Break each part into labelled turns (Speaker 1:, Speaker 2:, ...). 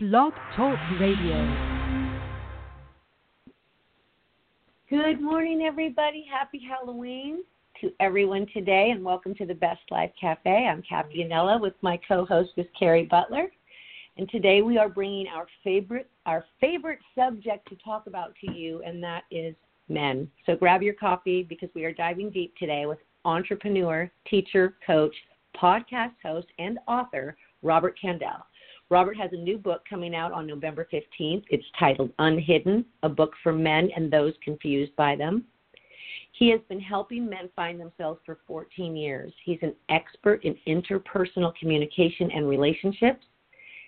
Speaker 1: Blog Talk Radio.
Speaker 2: Good morning, everybody. Happy Halloween to everyone today, and welcome to the Best Life Cafe. I'm Cathy Anello with my co-host, Miss Cari Butler, and today we are bringing our favorite our favorite subject to talk about to you, and that is men. So grab your coffee because we are diving deep today with entrepreneur, teacher, coach, podcast host, and author Robert Kandell. Robert has a new book coming out on November 15th. It's titled Unhidden, a book for men and those confused by them. He has been helping men find themselves for 14 years. He's an expert in interpersonal communication and relationships.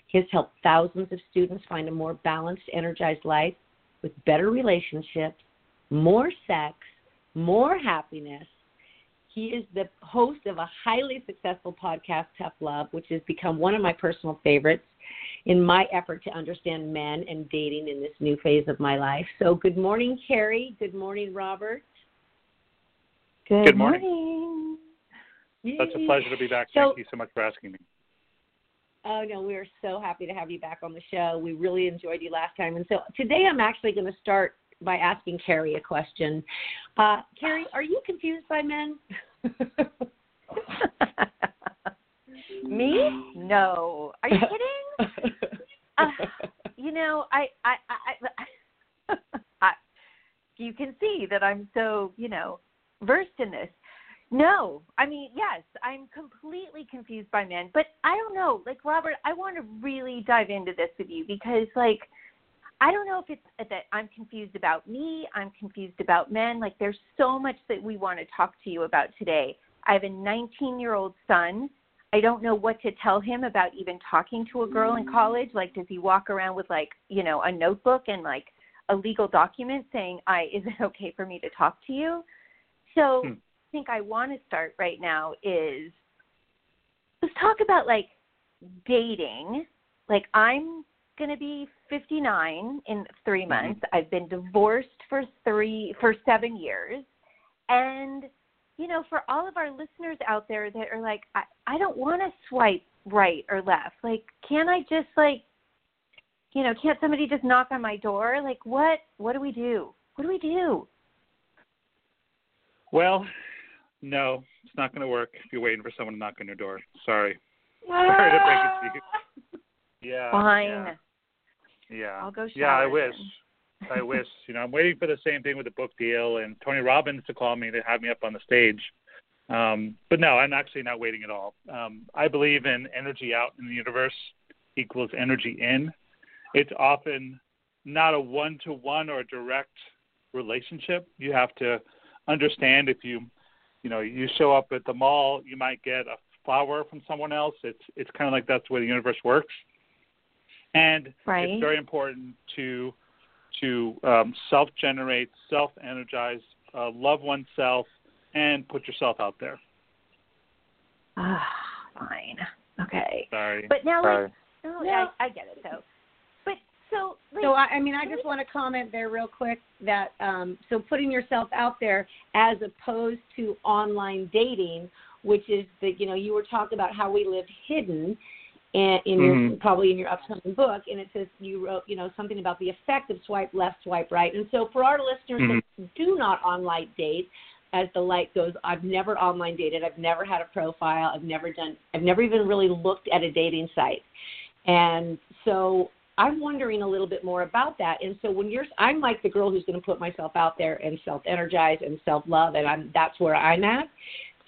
Speaker 2: He has helped thousands of students find a more balanced, energized life with better relationships, more sex, more happiness. He is the host of a highly successful podcast, Tuff Love, which has become one of my personal favorites in my effort to understand men and dating in this new phase of my life. So, good morning, Cari. Good morning, Robert.
Speaker 3: Good, good morning. morning. That's a pleasure to be back. So, Thank you so much for asking me.
Speaker 2: Oh no, we are so happy to have you back on the show. We really enjoyed you last time, and so today I'm actually going to start by asking Cari a question. Uh, Cari, are you confused by men?
Speaker 4: Me? No. Are you kidding? uh, you know, I, I, I, I, I, you can see that I'm so, you know, versed in this. No, I mean, yes, I'm completely confused by men, but I don't know. Like Robert, I want to really dive into this with you because, like, I don't know if it's that I'm confused about me. I'm confused about men. Like, there's so much that we want to talk to you about today. I have a 19 year old son I don't know what to tell him about even talking to a girl in college. Like, does he walk around with like, you know, a notebook and like a legal document saying, "I is it okay for me to talk to you?" So, hmm. I think I want to start right now is let's talk about like dating. Like, I'm going to be 59 in 3 mm-hmm. months. I've been divorced for 3 for 7 years. And you know, for all of our listeners out there that are like, I, I don't want to swipe right or left. Like, can I just like, you know, can't somebody just knock on my door? Like, what? What do we do? What do we do?
Speaker 3: Well, no, it's not going to work if you're waiting for someone to knock on your door. Sorry. Sorry to break it to you. Yeah.
Speaker 4: Fine.
Speaker 3: Yeah. Yeah.
Speaker 4: I'll go
Speaker 3: Yeah, I wish. I wish. You know, I'm waiting for the same thing with the book deal and Tony Robbins to call me to have me up on the stage. Um, but no, I'm actually not waiting at all. Um, I believe in energy out in the universe equals energy in. It's often not a one to one or direct relationship. You have to understand if you, you know, you show up at the mall, you might get a flower from someone else. It's it's kind of like that's the way the universe works. And
Speaker 4: right.
Speaker 3: it's very important to to um, self generate, self energize, uh, love oneself, and put yourself out there.
Speaker 4: Ah, fine. Okay.
Speaker 3: Sorry.
Speaker 4: But now,
Speaker 3: Sorry.
Speaker 4: like, no, I, I get it though. But so, like,
Speaker 2: so I, I mean, I just want to comment there real quick that um, so putting yourself out there as opposed to online dating, which is the you know you were talking about how we live hidden and in your mm-hmm. probably in your upcoming book and it says you wrote you know something about the effect of swipe left swipe right. And so for our listeners mm-hmm. that do not online date as the light goes i've never online dated. I've never had a profile. I've never done i've never even really looked at a dating site. And so i'm wondering a little bit more about that. And so when you're i'm like the girl who's going to put myself out there and self energize and self love and i'm that's where i'm at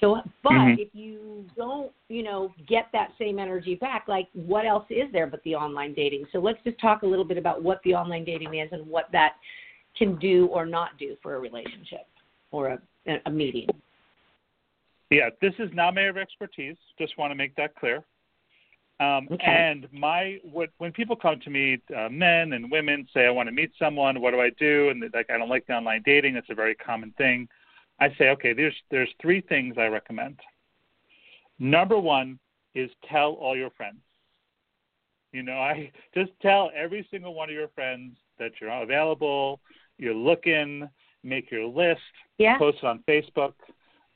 Speaker 2: so, but mm-hmm. if you don't, you know, get that same energy back, like what else is there but the online dating? So let's just talk a little bit about what the online dating is and what that can do or not do for a relationship or a, a meeting.
Speaker 3: Yeah, this is not my area of expertise. Just want to make that clear. Um,
Speaker 2: okay.
Speaker 3: And my what, when people come to me, uh, men and women say, "I want to meet someone. What do I do?" And like, I don't like the online dating. It's a very common thing. I say, okay, there's there's three things I recommend. Number one is tell all your friends. You know, I just tell every single one of your friends that you're available, you're looking, make your list,
Speaker 2: yeah.
Speaker 3: post it on Facebook.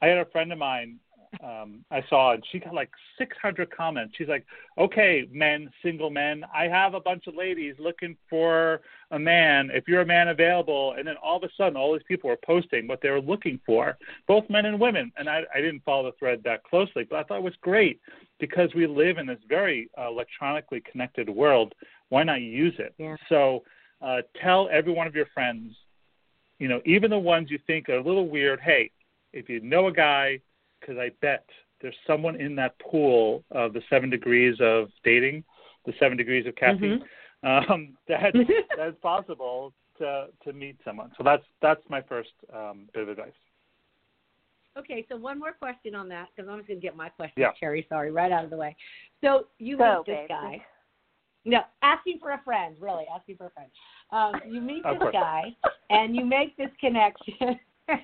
Speaker 3: I had a friend of mine um, I saw, and she got like 600 comments. She's like, "Okay, men, single men, I have a bunch of ladies looking for a man. If you're a man available." And then all of a sudden, all these people were posting what they were looking for, both men and women. And I, I didn't follow the thread that closely, but I thought it was great because we live in this very uh, electronically connected world. Why not use it?
Speaker 2: Yeah.
Speaker 3: So uh, tell every one of your friends, you know, even the ones you think are a little weird. Hey, if you know a guy because I bet there's someone in that pool of the seven degrees of dating, the seven degrees of Cathy,
Speaker 2: Mm-hmm.
Speaker 3: um, that that's possible to to meet someone. So that's that's my first um, bit of advice.
Speaker 2: Okay, so one more question on that because I'm just going to get my question,
Speaker 3: Yeah.
Speaker 2: Cherry. Sorry, right out of the way. So you
Speaker 4: Go,
Speaker 2: meet this
Speaker 4: babe.
Speaker 2: guy. No, asking for a friend, really, asking for a friend. Um, you meet this guy, and you make this connection,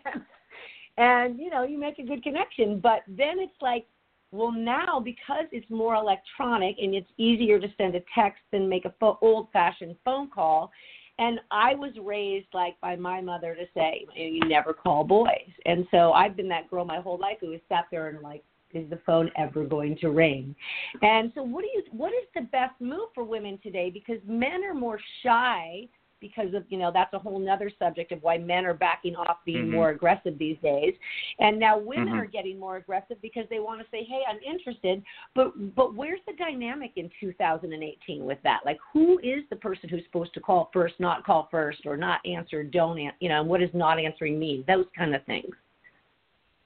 Speaker 2: and you know you make a good connection. But then it's like, well, now because it's more electronic and it's easier to send a text than make a fo- old-fashioned phone call. And I was raised like by my mother to say, you never call boys. And so I've been that girl my whole life who has sat there and like, is the phone ever going to ring? And so what do you what is the best move for women today? Because men are more shy because of you know that's a whole nother subject of why men are backing off being
Speaker 3: Mhm.
Speaker 2: more aggressive these days and now women
Speaker 3: Mhm.
Speaker 2: are getting more aggressive because they want to say hey i'm interested but but where's the dynamic in 2018 with that like who is the person who's supposed to call first not call first or not answer don't an- you know and what does not answering mean those kind of things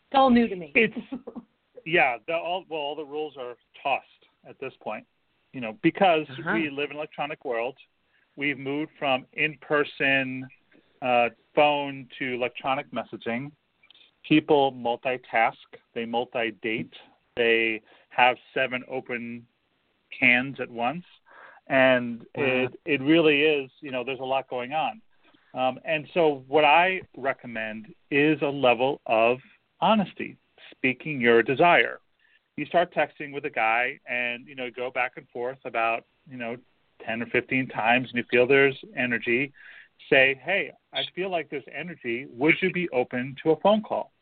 Speaker 2: it's all new to me
Speaker 3: It's yeah, the, all well, all the rules are tossed at this point. You know, because
Speaker 2: Uh-huh.
Speaker 3: we live in an electronic world, we've moved from in-person uh, phone to electronic messaging. People multitask, they multi-date, they have seven open cans at once, and it it really is. You know, there's a lot going on. Um, and so, what I recommend is a level of honesty, speaking your desire. You start texting with a guy, and you know go back and forth about you know ten or fifteen times, and you feel there's energy. Say, hey, I feel like there's energy. Would you be open to a phone call?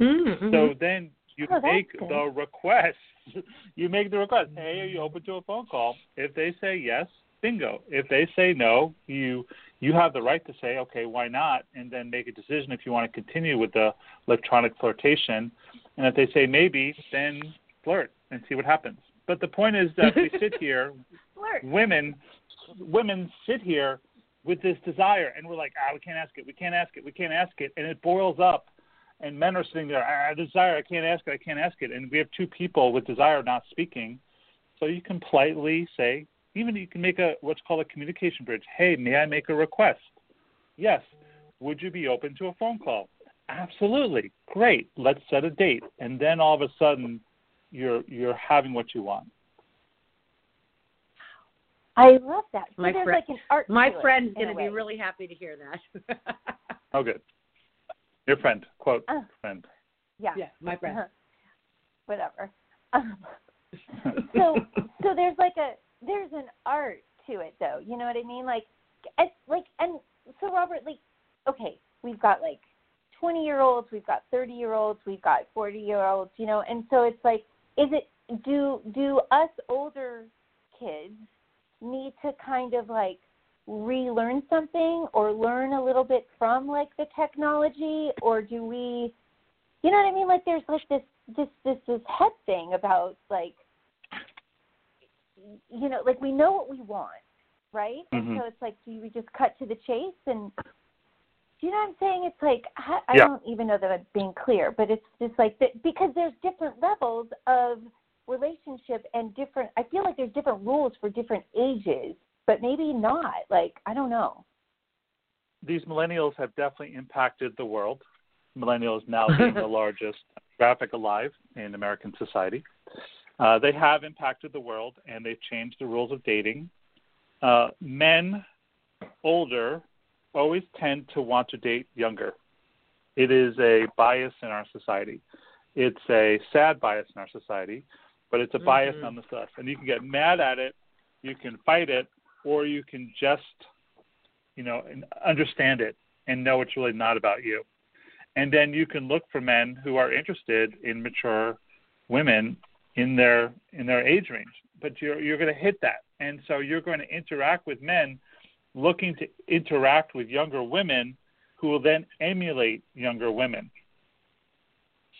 Speaker 2: mm-hmm.
Speaker 3: So then you
Speaker 4: Oh,
Speaker 3: make the request. you make the request. Hey, are you open to a phone call? If they say yes, bingo. If they say no, you you have the right to say, okay, why not, and then make a decision if you want to continue with the electronic flirtation. And if they say maybe, then flirt and see what happens. But the point is that we sit here, women, women sit here with this desire, and we're like, ah, we can't ask it, we can't ask it, we can't ask it, and it boils up and men are sitting there, ah, desire, I can't ask it, I can't ask it, and we have two people with desire not speaking. So you can politely say, even you can make a what's called a communication bridge. Hey, may I make a request? Yes. Would you be open to a phone call? Absolutely. Great. Let's set a date, and then all of a sudden, you're you're having what you want.
Speaker 4: I love that. So
Speaker 2: My
Speaker 4: there's
Speaker 2: friend-
Speaker 4: like an art.
Speaker 2: my
Speaker 4: to it,
Speaker 2: friend's going to be really happy to hear that
Speaker 3: Oh, good. Your friend, quote
Speaker 4: Uh.
Speaker 3: friend.
Speaker 4: Yeah.
Speaker 2: yeah my friend
Speaker 4: Uh-huh. Whatever. Um, so so there's like a there's an art to it though you know what i mean like it's like and so robert like okay we've got like 20 year olds we've got 30 year olds we've got 40 year olds you know and so it's like is it do do us older kids need to kind of like relearn something or learn a little bit from like the technology or do we you know what I mean? Like there's like this this this this head thing about like you know, like we know what we want, right?
Speaker 3: Mhm.
Speaker 4: And so it's like do we just cut to the chase and do you know what I'm saying? It's like I, I
Speaker 3: Yeah.
Speaker 4: don't even know that I'm being clear, but it's just like that because there's different levels of relationship and different I feel like there's different rules for different ages, but maybe not. Like I don't know.
Speaker 3: These millennials have definitely impacted the world. Millennials now being the largest graphic alive in American society. Uh, they have impacted the world and they've changed the rules of dating. Uh, men older always tend to want to date younger. It is a bias in our society. It's a sad bias in our society, but it's a bias
Speaker 2: mm-hmm.
Speaker 3: nonetheless. And you can get mad at it, you can fight it, or you can just, you know, and understand it and know it's really not about you. and then you can look for men who are interested in mature women in their in their age range. But you're you're going to hit that, and so you're going to interact with men looking to interact with younger women who will then emulate younger women.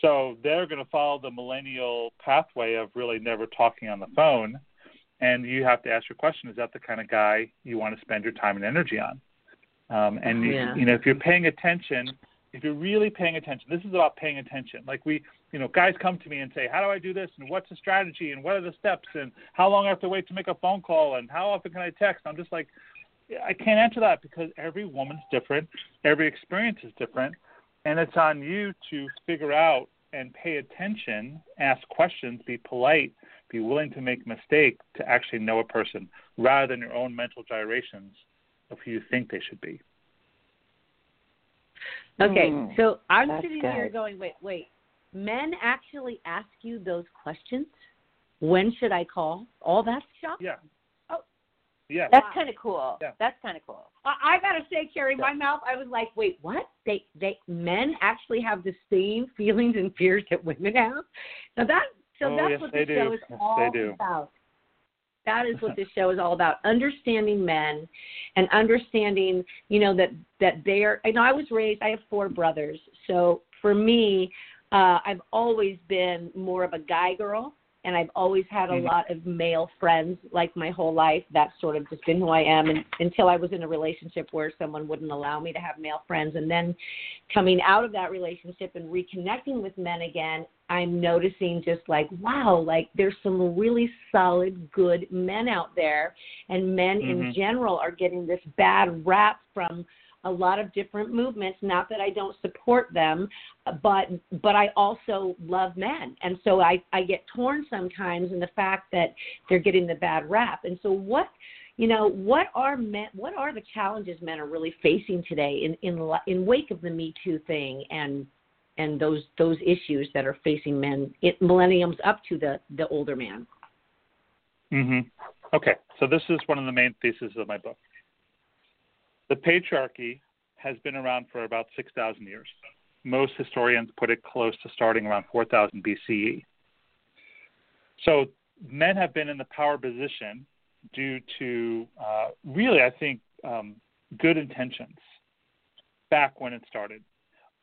Speaker 3: So they're going to follow the millennial pathway of really never talking on the phone. And you have to ask your question: Is that the kind of guy you want to spend your time and energy on? Um, and yeah. you, you know, if you're paying attention, if you're really paying attention, this is about paying attention. Like we, you know, guys come to me and say, "How do I do this? And what's the strategy? And what are the steps? And how long I have to wait to make a phone call? And how often can I text?" I'm just like, I can't answer that because every woman's different, every experience is different, and it's on you to figure out and pay attention, ask questions, be polite, be willing to make a mistake to actually know a person rather than your own mental gyrations of who you think they should be.
Speaker 2: Okay, mm, so I'm sitting good. here going, wait, wait. Men actually ask you those questions? When should I call? All that stuff?
Speaker 3: Yeah.
Speaker 4: Yeah. That's kind of cool. Yeah. That's kind of cool.
Speaker 2: I, I gotta say, Cari, yeah. my mouth. I was like, wait, what? They, they, men actually have the same feelings and fears that women have. So that, so
Speaker 3: oh,
Speaker 2: that's
Speaker 3: yes,
Speaker 2: what the
Speaker 3: do.
Speaker 2: show is
Speaker 3: yes,
Speaker 2: all about. That is what this show is all about: understanding men, and understanding, you know, that that they are. I know I was raised. I have four brothers, so for me, uh, I've always been more of a guy girl and I've always had a mm-hmm. lot of male friends like my whole life. That's sort of just been who I am and, until I was in a relationship where someone wouldn't allow me to have male friends. And then coming out of that relationship and reconnecting with men again, I'm noticing just like, wow, like there's some really solid, good men out there. And men mm-hmm. in general are getting this bad rap from a lot of different movements not that i don't support them but but i also love men. And so i i get torn sometimes in the fact that they're getting the bad rap. And so what you know what are men what are the challenges men are really facing today in in in wake of the me too thing and and those those issues that are facing men it, millenniums up to the the older man?
Speaker 3: Mhm okay. So this is one of the main theses of my book the patriarchy has been around for about 6,000 years. Most historians put it close to starting around 4000 BCE. So men have been in the power position due to uh, really, I think, um, good intentions back when it started.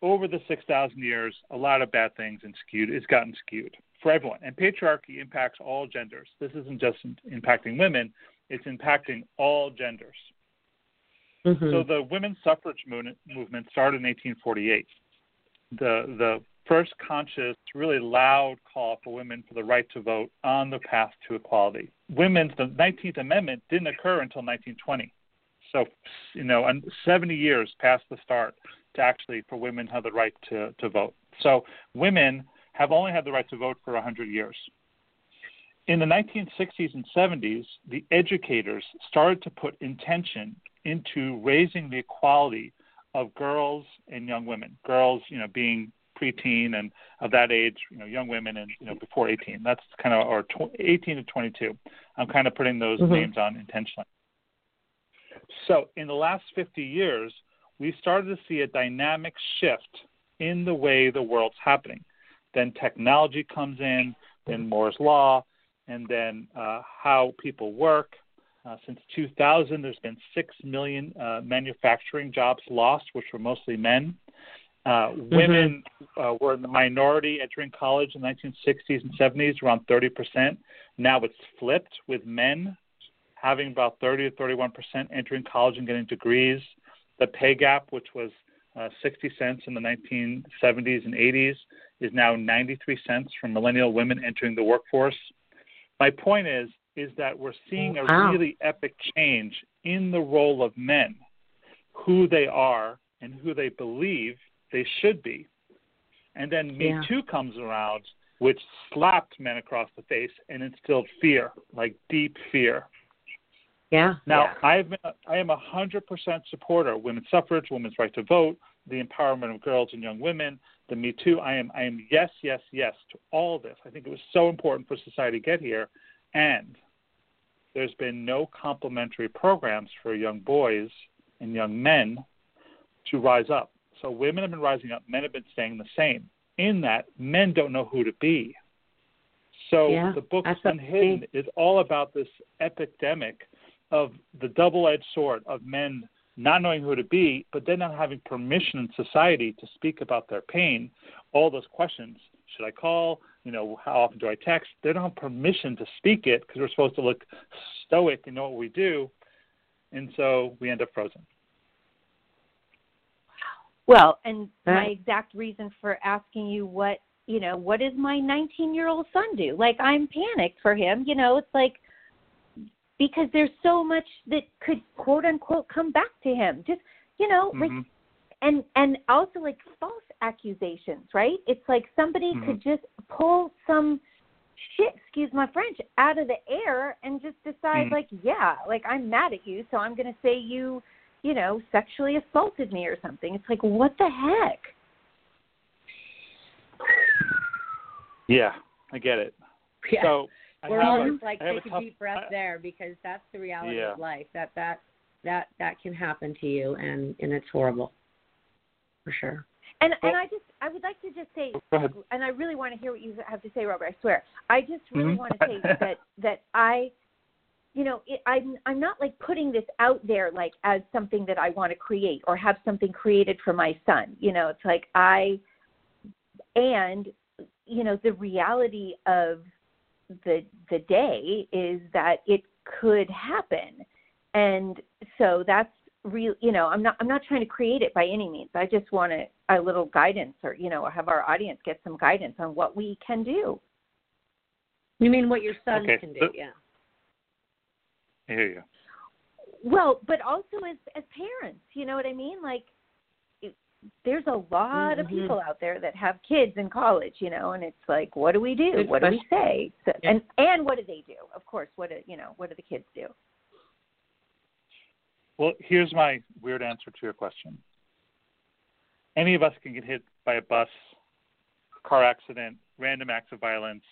Speaker 3: Over the 6,000 years, a lot of bad things and skewed. It's gotten skewed for everyone, and patriarchy impacts all genders. This isn't just impacting women; it's impacting all genders. Mm-hmm. So the women's suffrage movement, started in 1848. The the first conscious, really loud call for women for the right to vote on the path to equality. Women's the 19th Amendment didn't occur until 1920. So you know, 70 years past the start to actually for women have the right to to vote. So women have only had the right to vote for 100 years. In the 1960s and 70s, the educators started to put intention into raising the equality of girls and young women. Girls, you know, being preteen and of that age, you know, young women and you know before 18. That's kind of or tw- 18 to 22. I'm kind of putting those mm-hmm. names on intentionally. So in the last 50 years, we started to see a dynamic shift in the way the world's happening. Then technology comes in, then Moore's law, and then uh, how people work, uh, since 2000, there's been 6 million uh, manufacturing jobs lost, which were mostly men. Uh, mm-hmm. Women uh, were in the minority entering college in the 1960s and 70s, around 30%. Now it's flipped with men having about 30 to 31% entering college and getting degrees. The pay gap, which was uh, 60 cents in the 1970s and 80s, is now 93 cents for millennial women entering the workforce. My point is is that we're seeing oh, a wow. really epic change in the role of men, who they are and who they believe they should be. And then Me yeah. Too comes around, which slapped men across the face and instilled fear, like deep fear.
Speaker 2: Yeah.
Speaker 3: Now,
Speaker 2: yeah.
Speaker 3: I've been, I am a hundred percent supporter of women's suffrage, women's right to vote, the empowerment of girls and young women, the Me Too. I am, I am yes, yes, yes to all this. I think it was so important for society to get here, and there's been no complementary programs for young boys and young men to rise up. So women have been rising up, men have been staying the same. In that, men don't know who to be. So
Speaker 2: yeah,
Speaker 3: the book Unhidden is all about this epidemic of the double-edged sword of men not knowing who to be, but then not having permission in society to speak about their pain. All those questions: Should I call? You know, how often do I text? They don't have permission to speak it because we're supposed to look stoic and know what we do, and so we end up frozen.
Speaker 4: Well, and my exact reason for asking you what you know, what does my 19 year old son do? Like, I'm panicked for him. You know, it's like, because there's so much that could quote unquote come back to him. Just, you know, mm-hmm. like, and, and also like false accusations, right? It's like somebody mm-hmm. could just pull some shit, excuse my French, out of the air and just decide, mm-hmm. like, yeah, like I'm mad at you, so I'm going to say you, you know, sexually assaulted me or something. It's like, what the heck?
Speaker 3: Yeah, I get it.
Speaker 2: Yeah.
Speaker 3: So
Speaker 2: we're all just like take a, tough, deep breath I, there because that's the reality yeah. of life. That that that that can happen to you, and and it's horrible, for sure.
Speaker 4: And well, and I just I would like to just say, and I really want to hear what you have to say, Robert. I swear, I just really mm-hmm. want to say that that I, you know, it, I'm I'm not like putting this out there like as something that I want to create or have something created for my son. You know, it's like I, and you know the reality of the the day is that it could happen and so that's real you know i'm not i'm not trying to create it by any means i just want a, a little guidance or you know have our audience get some guidance on what we can do
Speaker 2: you mean what your son okay. can do yeah
Speaker 3: I hear you
Speaker 4: well but also as as parents you know what i mean like it, there's a lot mm-hmm. of people out there that have kids in college, you know, and it's like, what do we do? Good what question. do we say? So, yeah. And and what do they do? Of course, what do you know? What do the kids do?
Speaker 3: Well, here's my weird answer to your question. Any of us can get hit by a bus, car accident, random acts of violence.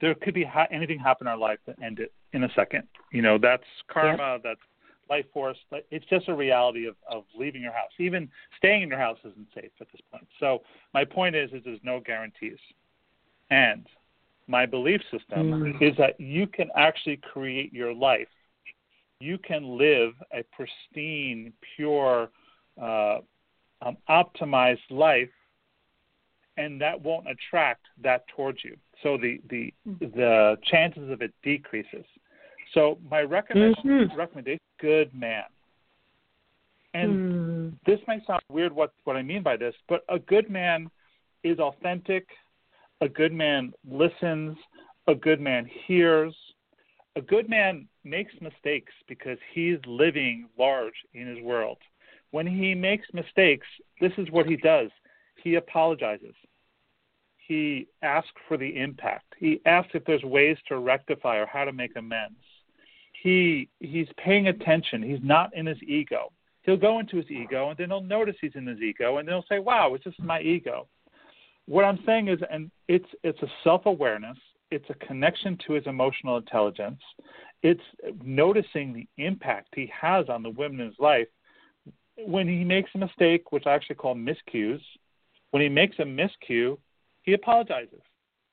Speaker 3: There could be ha- anything happen in our life that end it in a second. You know, that's karma. Yeah. That's life force. It's just a reality of, of leaving your house. Even staying in your house isn't safe at this point. So my point is, is there's no guarantees. And my belief system mm. is that you can actually create your life. You can live a pristine, pure, uh, um, optimized life, and that won't attract that towards you. So the the mm. the chances of it decreases. So my recommendation, mm-hmm. recommendation good man. And mm. this may sound weird what, what I mean by this, but a good man is authentic, a good man listens, a good man hears, a good man makes mistakes because he's living large in his world. When he makes mistakes, this is what he does he apologizes. He asks for the impact. He asks if there's ways to rectify or how to make amends he he's paying attention. He's not in his ego. He'll go into his ego, and then he'll notice he's in his ego, and then he'll say, "Wow, it's just my ego." What I'm saying is, and it's it's a self-awareness. It's a connection to his emotional intelligence. It's noticing the impact he has on the women in his life. When he makes a mistake, which I actually call miscues, when he makes a miscue, he apologizes.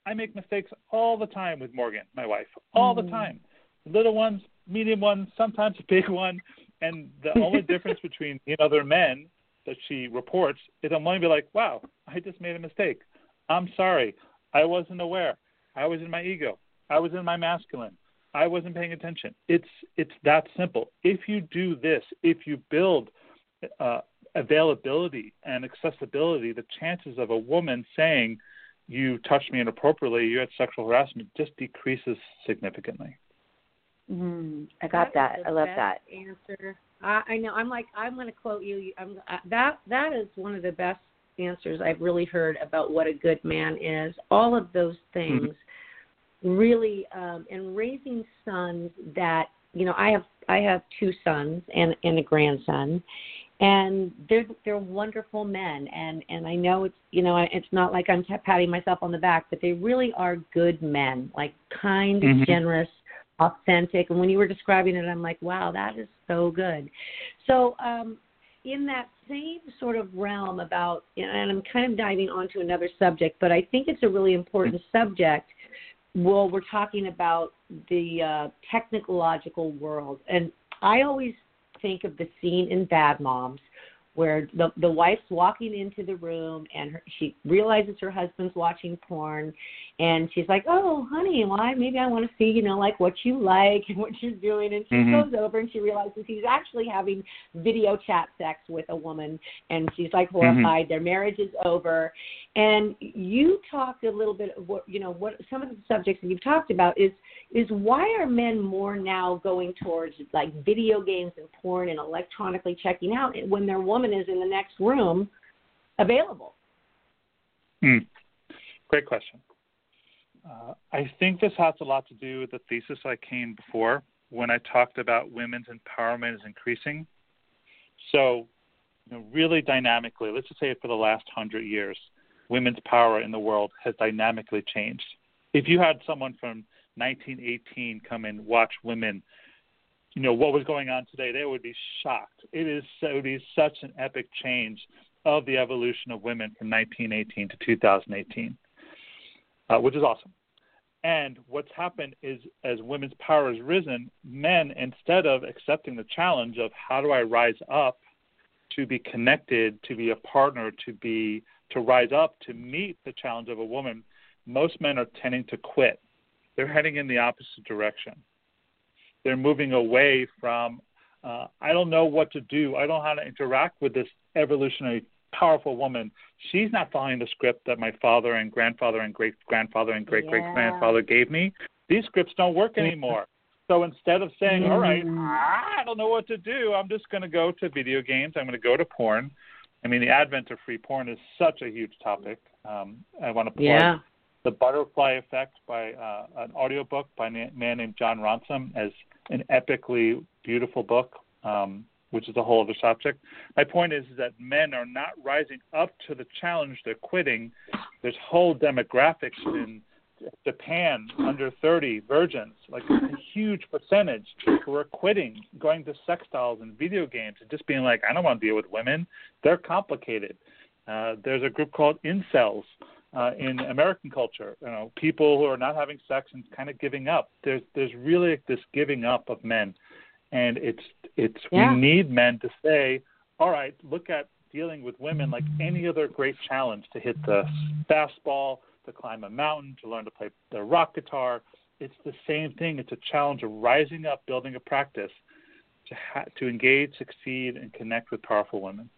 Speaker 3: I make mistakes all the time with Morgan, my wife, all mm-hmm. the time. Little ones, medium ones, sometimes a big one. And the only difference between me and other men that she reports is I'm going to be like, wow, I just made a mistake. I'm sorry. I wasn't aware. I was in my ego. I was in my masculine. I wasn't paying attention. It's it's that simple. If you do this, if you build uh, availability and accessibility, the chances of a woman saying you touched me inappropriately, you had sexual harassment, just decreases significantly.
Speaker 4: Mm, I got that. that. I love that
Speaker 2: answer. I, I know. I'm like I'm going to quote you. I'm, uh, that that is one of the best answers I've really heard about what a good man is. All of those things, mm-hmm. Really, um, and raising sons that you know. I have I have two sons and and a grandson, and they're they're wonderful men. And and I know it's you know it's not like I'm patting myself on the back, but they really are good men, like kind, mm-hmm. generous authentic. And when you were describing it, I'm like, wow, that is so good. So, um, in that same sort of realm about, and I'm kind of diving onto another subject, but I think it's a really important subject. Well, we're talking about the uh, technological world, and I always think of the scene in Bad Moms where the the wife's walking into the room and her, she realizes her husband's watching porn and she's like oh honey why maybe i want to see you know like what you like and what you're doing and she
Speaker 3: mm-hmm.
Speaker 2: goes over and she realizes he's actually having video chat sex with a woman and she's like horrified
Speaker 3: mm-hmm.
Speaker 2: their marriage is over and you talked a little bit of what you know what some of the subjects that you've talked about is is why are men more now going towards like video games and porn and electronically checking out when their woman is in the next room available?
Speaker 3: Hmm. Great question. Uh, I think this has a lot to do with the thesis I came before when I talked about women's empowerment is increasing. So, you know, really dynamically, let's just say for the last hundred years, women's power in the world has dynamically changed. If you had someone from 1918 come and watch women, you know what was going on today, they would be shocked. It is it would be such an epic change of the evolution of women from 1918 to 2018, uh, which is awesome. And what's happened is, as women's power has risen, men, instead of accepting the challenge of how do I rise up to be connected, to be a partner, to be to rise up to meet the challenge of a woman, most men are tending to quit. They're heading in the opposite direction. They're moving away from, uh, I don't know what to do. I don't know how to interact with this evolutionary, powerful woman. She's not following the script that my father and grandfather and great grandfather and great great grandfather gave me. These scripts don't work anymore. So instead of saying, "All right,
Speaker 2: Mm.
Speaker 3: I don't know what to do. I'm just going to go to video games. I'm going to go to porn." I mean, the advent of free porn is such a huge topic. Um, I want to plug
Speaker 2: Yeah.
Speaker 3: the Butterfly Effect by uh, an audiobook by a man named Jon Ronson as an epically beautiful book, um, which is a whole other subject. My point is, is that men are not rising up to the challenge; they're quitting. There's whole demographics in Japan under 30 virgins, like a huge percentage who are quitting, going to sex dolls and video games, and just being like, I don't want to deal with women. They're complicated. Uh, there's a group called incels uh, in American culture. You know, people who are not having sex and kind of giving up. There's there's really this giving up of men, and it's it's
Speaker 2: Yeah.
Speaker 3: we need men to say, all right, look at dealing with women like any other great challenge to hit the fastball, to climb a mountain, to learn to play the rock guitar. It's the same thing. It's a challenge of rising up, building a practice to ha- to engage, succeed, and connect with powerful women.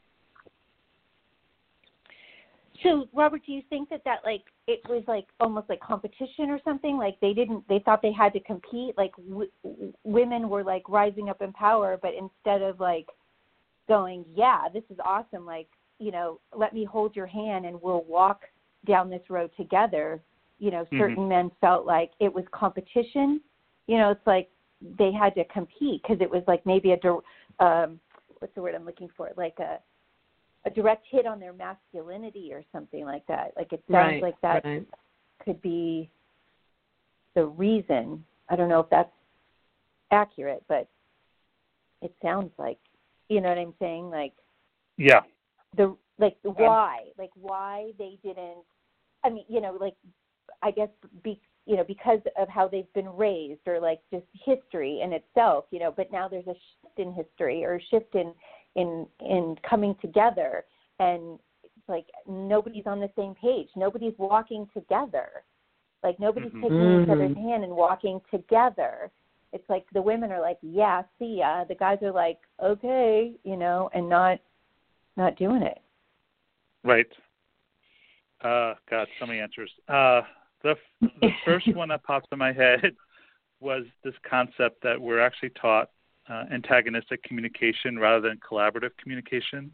Speaker 4: So, Robert, do you think that that like it was like almost like competition or something? Like they didn't, they thought they had to compete. Like w- women were like rising up in power, but instead of like going, yeah, this is awesome. Like you know, let me hold your hand and we'll walk down this road together. You know, certain
Speaker 3: Mhm.
Speaker 4: men felt like it was competition. You know, it's like they had to compete because it was like maybe a um, what's the word I'm looking for? Like a a direct hit on their masculinity or something like that. Like it sounds
Speaker 2: Right,
Speaker 4: like that
Speaker 2: right.
Speaker 4: could be the reason. I don't know if that's accurate, but it sounds like you know what I'm saying. Like
Speaker 3: Yeah.
Speaker 4: the like
Speaker 3: Um,
Speaker 4: the why, like why they didn't. I mean, you know, like I guess be you know because of how they've been raised or like just history in itself, you know. But now there's a shift in history or a shift in in in coming together, and like nobody's on the same page. Nobody's walking together. Like nobody's
Speaker 3: Mhm.
Speaker 4: taking each other's
Speaker 2: Mhm.
Speaker 4: hand and walking together. It's like the women are like, yeah, see ya. The guys are like, okay, you know, and not not doing it.
Speaker 3: Right. Uh, God, so many answers. Uh, the the first one that pops in my head was this concept that we're actually taught uh, antagonistic communication rather than collaborative communication.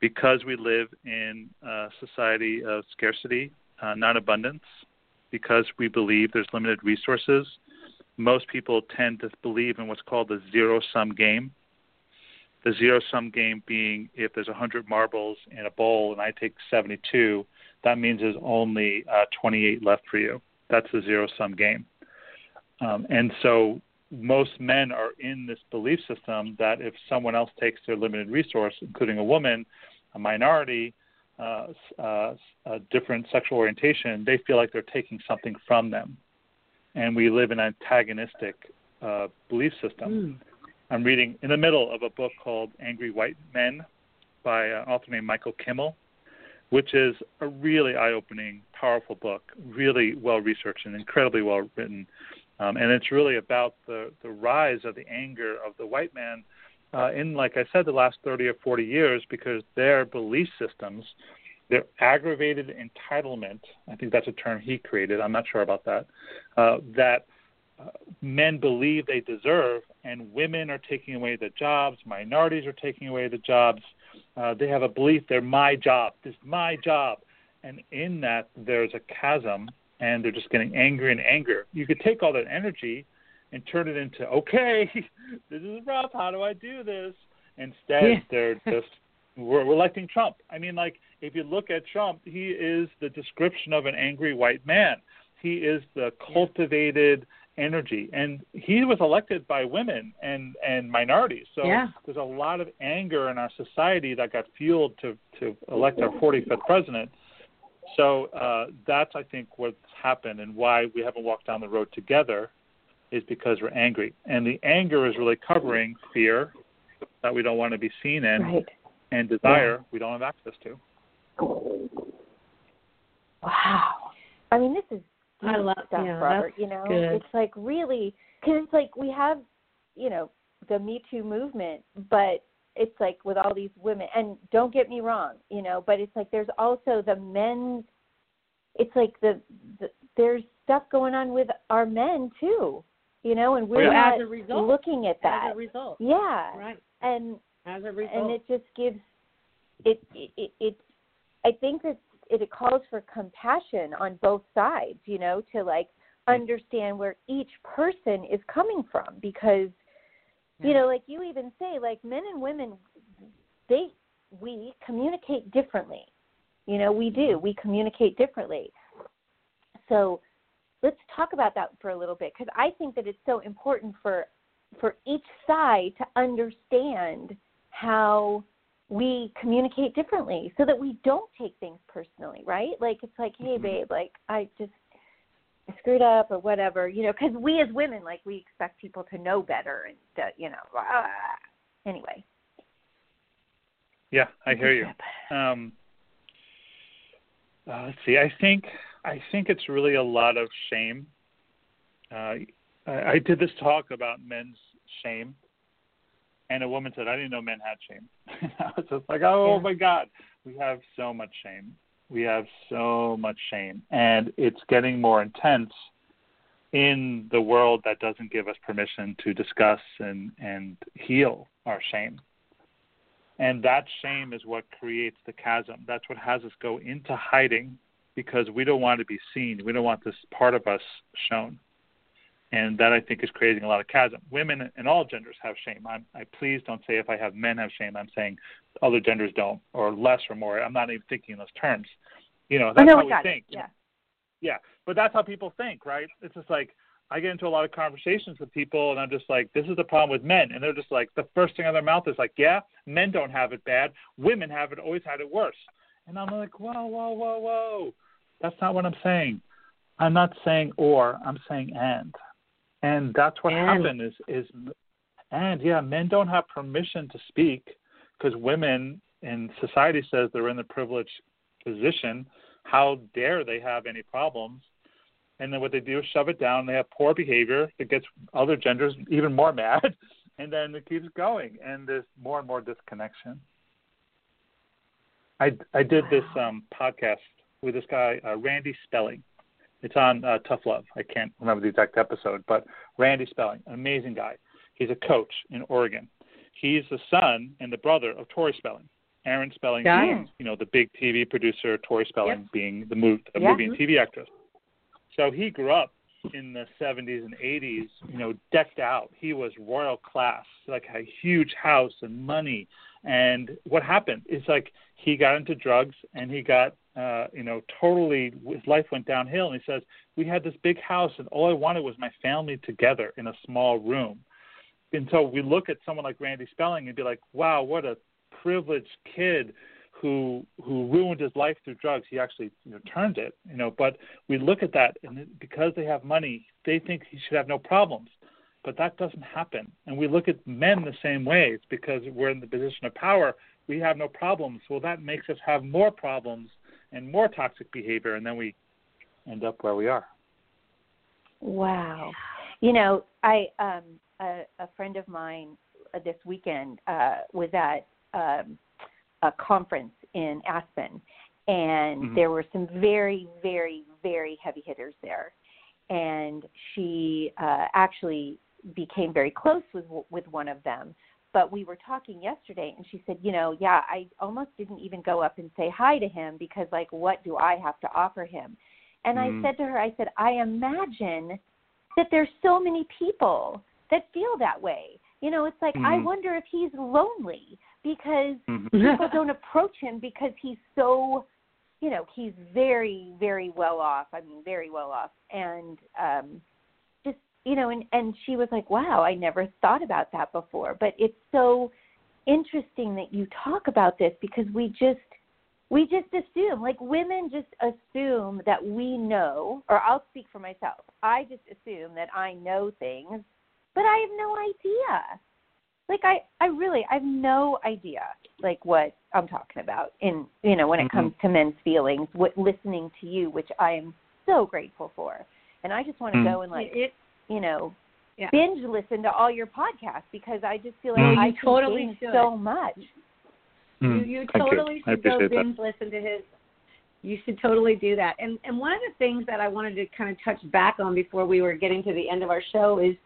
Speaker 3: Because we live in a society of scarcity, uh, not abundance, because we believe there's limited resources, most people tend to believe in what's called the zero sum game. The zero sum game being if there's 100 marbles in a bowl and I take 72, that means there's only uh, 28 left for you. That's the zero sum game. Um, and so most men are in this belief system that if someone else takes their limited resource, including a woman, a minority, uh, uh, a different sexual orientation, they feel like they're taking something from them. And we live in an antagonistic uh, belief system. Mm. I'm reading in the middle of a book called Angry White Men by an author named Michael Kimmel, which is a really eye opening, powerful book, really well researched and incredibly well written. Um, and it's really about the, the rise of the anger of the white man uh, in, like I said, the last 30 or 40 years because their belief systems, their aggravated entitlement, I think that's a term he created, I'm not sure about that, uh, that uh, men believe they deserve, and women are taking away the jobs, minorities are taking away the jobs. Uh, they have a belief they're my job, this is my job. And in that, there's a chasm and they're just getting angry and angrier. You could take all that energy and turn it into, okay, this is rough. How do I do this? Instead, yeah. they're just we're, we're electing Trump. I mean, like if you look at Trump, he is the description of an angry white man. He is the cultivated energy, and he was elected by women and and minorities. So
Speaker 2: yeah.
Speaker 3: there's a lot of anger in our society that got fueled to to elect our 45th president so uh, that's, I think, what's happened and why we haven't walked down the road together is because we're angry. And the anger is really covering fear that we don't want to be seen in
Speaker 2: right.
Speaker 3: and desire yeah. we don't have access to.
Speaker 4: Wow. I mean, this is
Speaker 2: I love
Speaker 4: stuff,
Speaker 2: yeah,
Speaker 4: Robert. You know,
Speaker 2: good.
Speaker 4: it's like really, because it's like we have, you know, the Me Too movement, but it's like with all these women and don't get me wrong you know but it's like there's also the men's it's like the, the there's stuff going on with our men too you know and we're oh,
Speaker 2: not
Speaker 4: as
Speaker 2: a result,
Speaker 4: looking at that
Speaker 2: as a result.
Speaker 4: Yeah.
Speaker 2: Right.
Speaker 4: And
Speaker 2: as a result.
Speaker 4: and it just gives it it it, it i think that it, it calls for compassion on both sides you know to like hmm. understand where each person is coming from because you know like you even say like men and women they we communicate differently. You know we do. Mm-hmm. we communicate differently. So let's talk about that for a little bit because i think that it's so important for for each side to understand how we communicate differently so that we don't take things personally right? Like it's like hey mm-hmm. babe like i just I screwed up or whatever, you know, because we as women, like, we expect people to know better and, uh, you know, uh, anyway.
Speaker 3: Yeah, I hear you. Um, uh, let's see. I think I think it's really a lot of shame. Uh, I, I did this talk about men's shame, and a woman said, "I didn't know men had shame." I was just like, "Oh yeah. my God, we have so much shame." We have so much shame and it's getting more intense in the world that doesn't give us permission to discuss and and heal our shame. And that shame is what creates the chasm. That's what has us go into hiding because we don't want to be seen. We don't want this part of us shown and that I think is creating a lot of chasm. Women and all genders have shame. I'm, I please don't say if I have men have shame. I'm saying other genders don't, or less or more. I'm not even thinking in those terms. You know, that's how we think.
Speaker 4: It. Yeah.
Speaker 3: Yeah, but that's how people think, right? It's just like I get into a lot of conversations with people, and I'm just like, this is the problem with men, and they're just like, the first thing out of their mouth is like, yeah, men don't have it bad, women have it, always had it worse, and I'm like, whoa, whoa, whoa, whoa, that's not what I'm saying. I'm not saying or, I'm saying and, and that's what
Speaker 2: and.
Speaker 3: happened is is, and yeah, men don't have permission to speak because women in society says they're in the privileged position. How dare they have any problems? And then what they do is shove it down. They have poor behavior that gets other genders even more mad, and then it keeps going. And there's more and more disconnection. I I did this um, podcast with this guy uh, Randy Spelling. It's on uh, Tuff Love. I can't remember the exact episode, but Randy Spelling, amazing guy. He's a coach in Oregon. He's the son and the brother of Tori Spelling. Aaron Spelling being, you know, the big TV producer, Tori Spelling
Speaker 2: yep.
Speaker 3: being the, move, the
Speaker 2: yeah.
Speaker 3: movie and TV actress. So he grew up in the 70s and 80s, you know, decked out. He was royal class, like a huge house and money. And what happened is like he got into drugs and he got, uh, you know, totally his life went downhill. And he says we had this big house and all I wanted was my family together in a small room. And so we look at someone like Randy Spelling and be like, wow, what a privileged kid who who ruined his life through drugs. He actually you know, turned it, you know. But we look at that, and because they have money, they think he should have no problems. But that doesn't happen. And we look at men the same way. It's because we're in the position of power. We have no problems. Well, that makes us have more problems and more toxic behavior, and then we end up where we are.
Speaker 4: Wow. You know, I um a, a friend of mine uh, this weekend uh was at um a conference in Aspen, and mm-hmm. there were some very, very, very heavy hitters there. And she uh, actually became very close with with one of them. But we were talking yesterday, and she said, you know, yeah, I almost didn't even go up and say hi to him because, like, what do I have to offer him? And mm-hmm. I said to her, I said, I imagine that there's so many people that feel that way. You know, it's like mm-hmm. I wonder if he's lonely because mm-hmm. people don't approach him because he's so you know he's very very well off i mean very well off and um you know and and she was like wow i never thought about that before but it's so interesting that you talk about this because we just we just assume like women just assume that we know or i'll speak for myself i just assume that i know things but i have no idea like I I really I have no idea like what I'm talking about in you know when it mm-hmm. comes to men's feelings what listening to you which I am so grateful for and I just want to mm-hmm. go and like it, you know yeah. binge listen to all your podcasts because I just feel like mm-hmm. I totally should. so much
Speaker 3: mm-hmm.
Speaker 2: you you totally
Speaker 3: you.
Speaker 2: should go binge that. listen to his you should totally do that and and one of the things that I wanted to kind of touch back on before we were getting to the end of our show is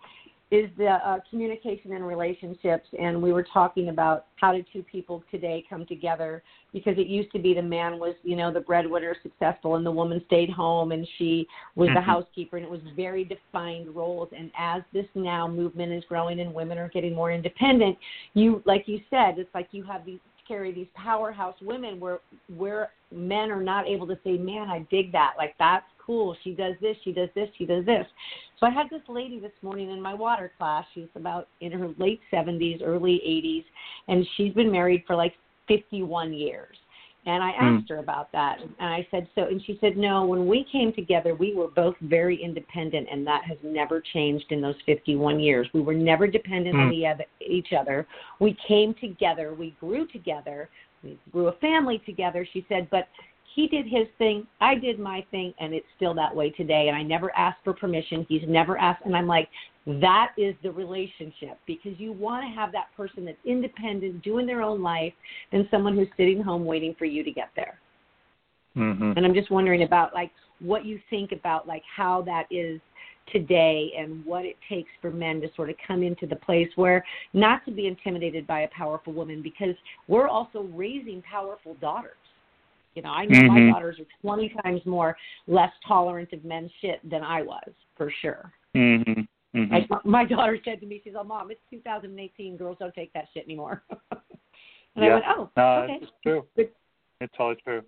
Speaker 2: is the uh, communication and relationships. And we were talking about how do two people today come together because it used to be the man was, you know, the breadwinner, successful, and the woman stayed home and she was mm-hmm. the housekeeper, and it was very defined roles. And as this now movement is growing and women are getting more independent, you, like you said, it's like you have these carry these powerhouse women where where men are not able to say, "Man, I dig that. Like that's cool. She does this, she does this, she does this." So I had this lady this morning in my water class. She's about in her late 70s, early 80s, and she's been married for like 51 years. And I asked mm. her about that. And I said, so, and she said, no, when we came together, we were both very independent, and that has never changed in those 51 years. We were never dependent mm. on the other, each other. We came together, we grew together, we grew a family together, she said, but he did his thing, I did my thing, and it's still that way today. And I never asked for permission. He's never asked. And I'm like, that is the relationship because you want to have that person that's independent, doing their own life, than someone who's sitting home waiting for you to get there.
Speaker 3: Mm-hmm.
Speaker 2: And I'm just wondering about like what you think about like how that is today and what it takes for men to sort of come into the place where not to be intimidated by a powerful woman because we're also raising powerful daughters. You know, I know mm-hmm. my daughters are 20 times more less tolerant of men's shit than I was, for sure.
Speaker 3: Mm-hmm. Mm-hmm.
Speaker 2: Like my daughter said to me, she's like, "Mom, it's 2018. Girls don't take that shit anymore." and
Speaker 3: yeah.
Speaker 2: I went, "Oh,
Speaker 3: no,
Speaker 2: okay."
Speaker 3: It's true. It's always true.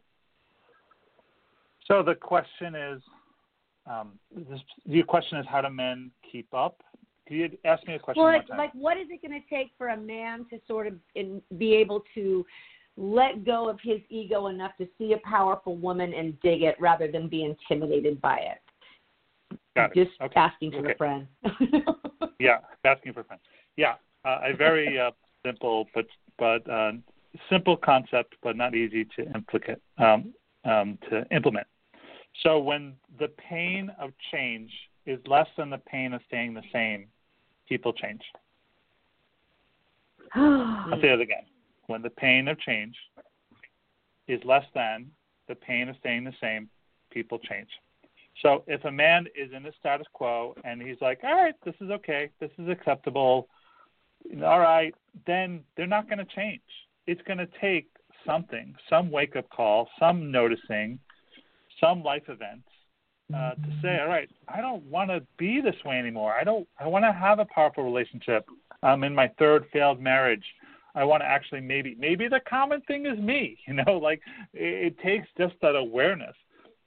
Speaker 3: So the question is, um, this, your question is, how do men keep up? Can you ask me a question?
Speaker 2: Well, like, what is it going to take for a man to sort of in, be able to let go of his ego enough to see a powerful woman and dig it rather than be intimidated by it.
Speaker 3: Got
Speaker 2: it. Just
Speaker 3: okay.
Speaker 2: asking for
Speaker 3: okay.
Speaker 2: a friend.
Speaker 3: yeah, asking for a friend. Yeah, uh, a very uh, simple but but uh, simple concept, but not easy to implicate um, um, to implement. So when the pain of change is less than the pain of staying the same, people change. I'll say it again when the pain of change is less than the pain of staying the same, people change. So if a man is in the status quo and he's like, all right, this is okay, this is acceptable, all right, then they're not going to change. It's going to take something, some wake up call, some noticing, some life event uh, to say, all right, I don't want to be this way anymore. I don't. I want to have a powerful relationship. I'm in my third failed marriage. I want to actually maybe maybe the common thing is me. You know, like it, it takes just that awareness,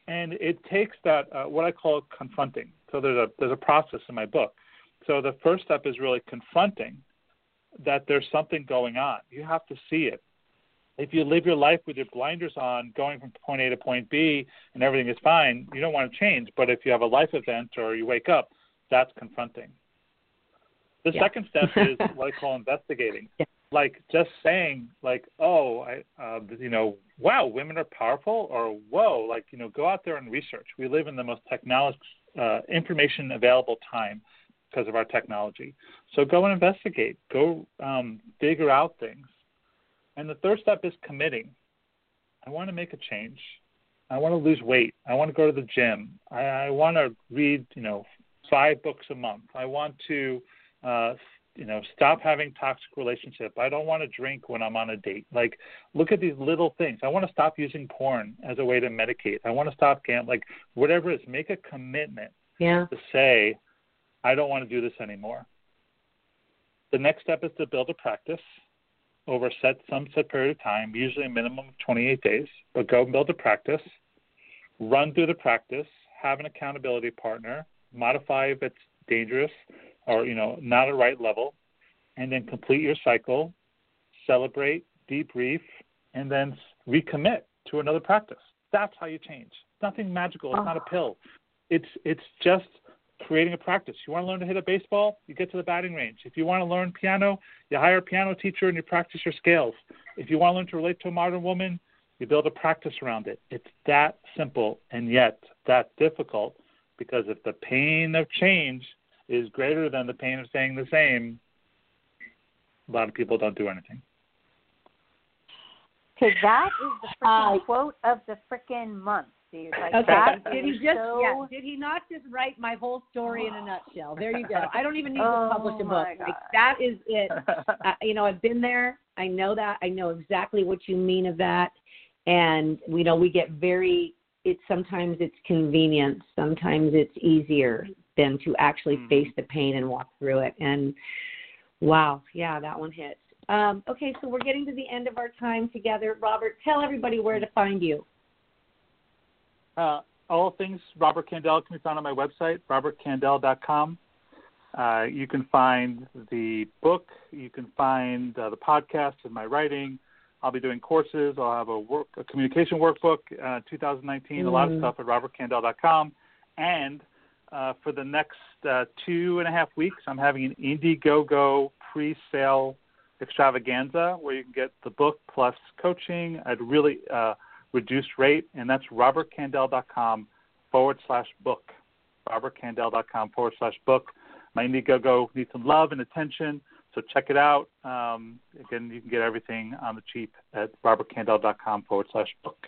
Speaker 3: and it takes that uh, what I call confronting. So there's a there's a process in my book. So the first step is really confronting that there's something going on. You have to see it. If you live your life with your blinders on, going from point A to point B, and everything is fine, you don't want to change. But if you have a life event or you wake up, that's confronting. The yeah. second step is what I call investigating. Yeah. Like just saying, like, oh, I, uh, you know, wow, women are powerful, or whoa, like, you know, go out there and research. We live in the most technology, uh, information available time because of our technology. So go and investigate. Go um, figure out things. And the third step is committing. I want to make a change. I want to lose weight. I want to go to the gym. I, I want to read, you know, five books a month. I want to, uh, you know, stop having toxic relationship. I don't want to drink when I'm on a date. Like, look at these little things. I want to stop using porn as a way to medicate. I want to stop gambling. Like, whatever it is, make a commitment
Speaker 2: yeah.
Speaker 3: to say, I don't want to do this anymore. The next step is to build a practice over set some set period of time, usually a minimum of 28 days. But go and build a practice, run through the practice, have an accountability partner, modify if it's dangerous or you know not a right level, and then complete your cycle, celebrate, debrief, and then recommit to another practice. That's how you change. It's nothing magical. It's oh. not a ah. pill. It's it's just creating a practice. You want to learn to hit a baseball, you get to the batting range. If you want to learn piano, you hire a piano teacher and you practice your scales. If you want to learn to relate to a modern woman, you build a practice around it. It's that simple and yet that difficult because if the pain of change is greater than the pain of staying the same, a lot of people don't do anything.
Speaker 4: Because that is the freaking uh, quote of the freaking month dude. Like
Speaker 2: okay. That did he just so... yeah, did he not just write my whole story in a nutshell? There you go. I don't even need
Speaker 4: oh,
Speaker 2: to publish a book. Like, that is it. uh, you know, I've been there. I know that. I know exactly what you mean of that. And you know, we get very it's sometimes it's convenient, sometimes it's easier than to actually mm. face the pain and walk through it. And wow, yeah, that one hits. Um, okay, so we're getting to the end of our time together. Robert, tell everybody where to find you.
Speaker 3: Uh, all things Robert Kandell can be found on my website, robertkandell.com. Uh, you can find the book, you can find uh, the podcast and my writing. I'll be doing courses. I'll have a work, a communication workbook, uh, 2019. Mm-hmm. A lot of mm-hmm. stuff at robertkandell.com. And uh, for the next uh, two and a half weeks, I'm having an Indiegogo pre-sale extravaganza where you can get the book plus coaching at really uh, reduced rate, and that's robertkandell.com forward slash book. robertkandell.com forward slash book. My Indiegogo needs some love and attention, so check it out. Um, again, you can get everything on the cheap at robertkandell.com forward slash book.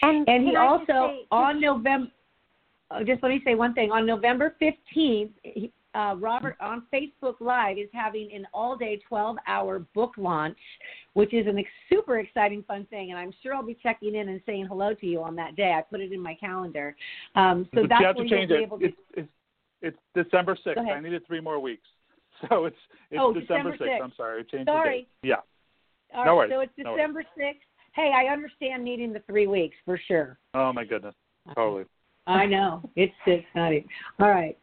Speaker 2: And, and he also, say, on November, just let me say one thing. On November 15th, he, uh, Robert on Facebook Live is having an all day 12 hour book launch, which is a ex- super exciting, fun thing. And I'm sure I'll be checking in and saying hello to you on that day. I put it in my calendar. Um, so
Speaker 3: but
Speaker 2: that's
Speaker 3: you have
Speaker 2: to
Speaker 3: change it.
Speaker 2: To...
Speaker 3: It's, it's, it's December 6th. I needed three more weeks. So it's, it's
Speaker 2: oh,
Speaker 3: December,
Speaker 2: December 6th.
Speaker 3: 6th. I'm sorry. I changed
Speaker 2: sorry.
Speaker 3: the date. Yeah.
Speaker 2: All
Speaker 3: no
Speaker 2: right,
Speaker 3: worries.
Speaker 2: So it's
Speaker 3: no
Speaker 2: December 6th. Hey, I understand needing the three weeks for sure.
Speaker 3: Oh, my goodness. Totally.
Speaker 2: I know. It's exciting. All right.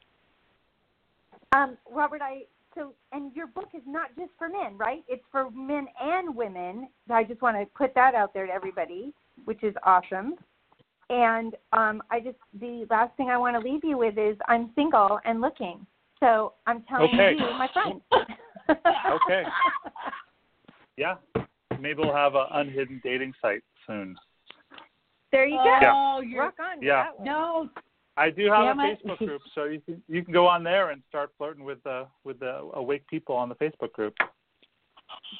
Speaker 4: Um, Robert, I so and your book is not just for men, right? It's for men and women. I just want to put that out there to everybody, which is awesome. And um, I just the last thing I want to leave you with is I'm single and looking. So I'm telling
Speaker 3: okay.
Speaker 4: you, my friend.
Speaker 3: okay. Yeah. Maybe we'll have an unhidden dating site soon.
Speaker 4: There you
Speaker 2: go.
Speaker 4: Oh,
Speaker 2: you're
Speaker 4: rock on.
Speaker 3: Yeah.
Speaker 2: No,
Speaker 3: I do have
Speaker 2: Damn
Speaker 3: a
Speaker 2: it.
Speaker 3: Facebook group, so you can you can go on there and start flirting with the with the awake people on the Facebook group.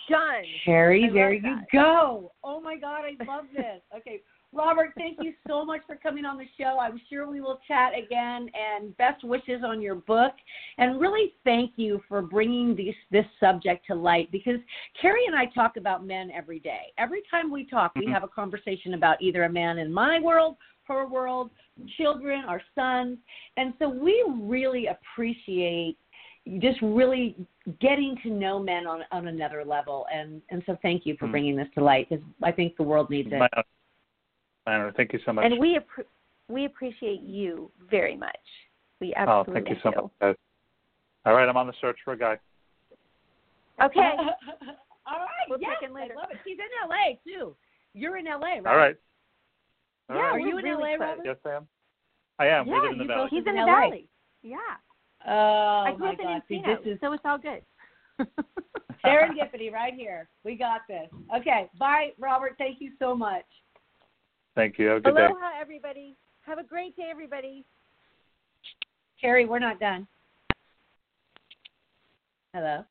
Speaker 4: Done.
Speaker 2: Harry, there you go. Oh my God, I love this. Okay, Robert, thank you so much for coming on the show. I'm sure we will chat again. And best wishes on your book. And really, thank you for bringing this this subject to light because Cari and I talk about men every day. Every time we talk, we
Speaker 3: Mhm.
Speaker 2: have a conversation about either a man in my world her world, children, our sons. And so we really appreciate just really getting to know men on on another level and and so thank you for
Speaker 3: Mm.
Speaker 2: bringing this to light because I think the world needs it.
Speaker 3: My honor. My honor. Thank you so much.
Speaker 4: And we appre- we appreciate you very much. We absolutely.
Speaker 3: oh, thank you so
Speaker 4: do.
Speaker 3: much, guys. All right, I'm on the search for a guy.
Speaker 4: Okay.
Speaker 2: All right.
Speaker 4: We'll
Speaker 2: yes,
Speaker 4: check in later.
Speaker 2: I love it. She's in LA too. You're in LA, right?
Speaker 3: All right. All
Speaker 4: Yeah,
Speaker 3: right.
Speaker 2: Are you in
Speaker 4: really
Speaker 2: LA,
Speaker 4: close.
Speaker 2: Robert?
Speaker 3: Yes, I am. I am.
Speaker 2: Yeah,
Speaker 3: we live in the valley.
Speaker 2: both
Speaker 4: He's in
Speaker 2: in
Speaker 4: the valley. Yeah.
Speaker 2: Oh
Speaker 4: I grew
Speaker 2: my
Speaker 4: up in
Speaker 2: God! See,
Speaker 4: Encino,
Speaker 2: this is
Speaker 4: so it's all good.
Speaker 2: serendipity right here. We got this. Okay. Bye, Robert. Thank you so much.
Speaker 3: Thank you. Have a good day.
Speaker 4: Aloha, everybody. Have a great day, everybody.
Speaker 2: Cari, we're not done. Hello.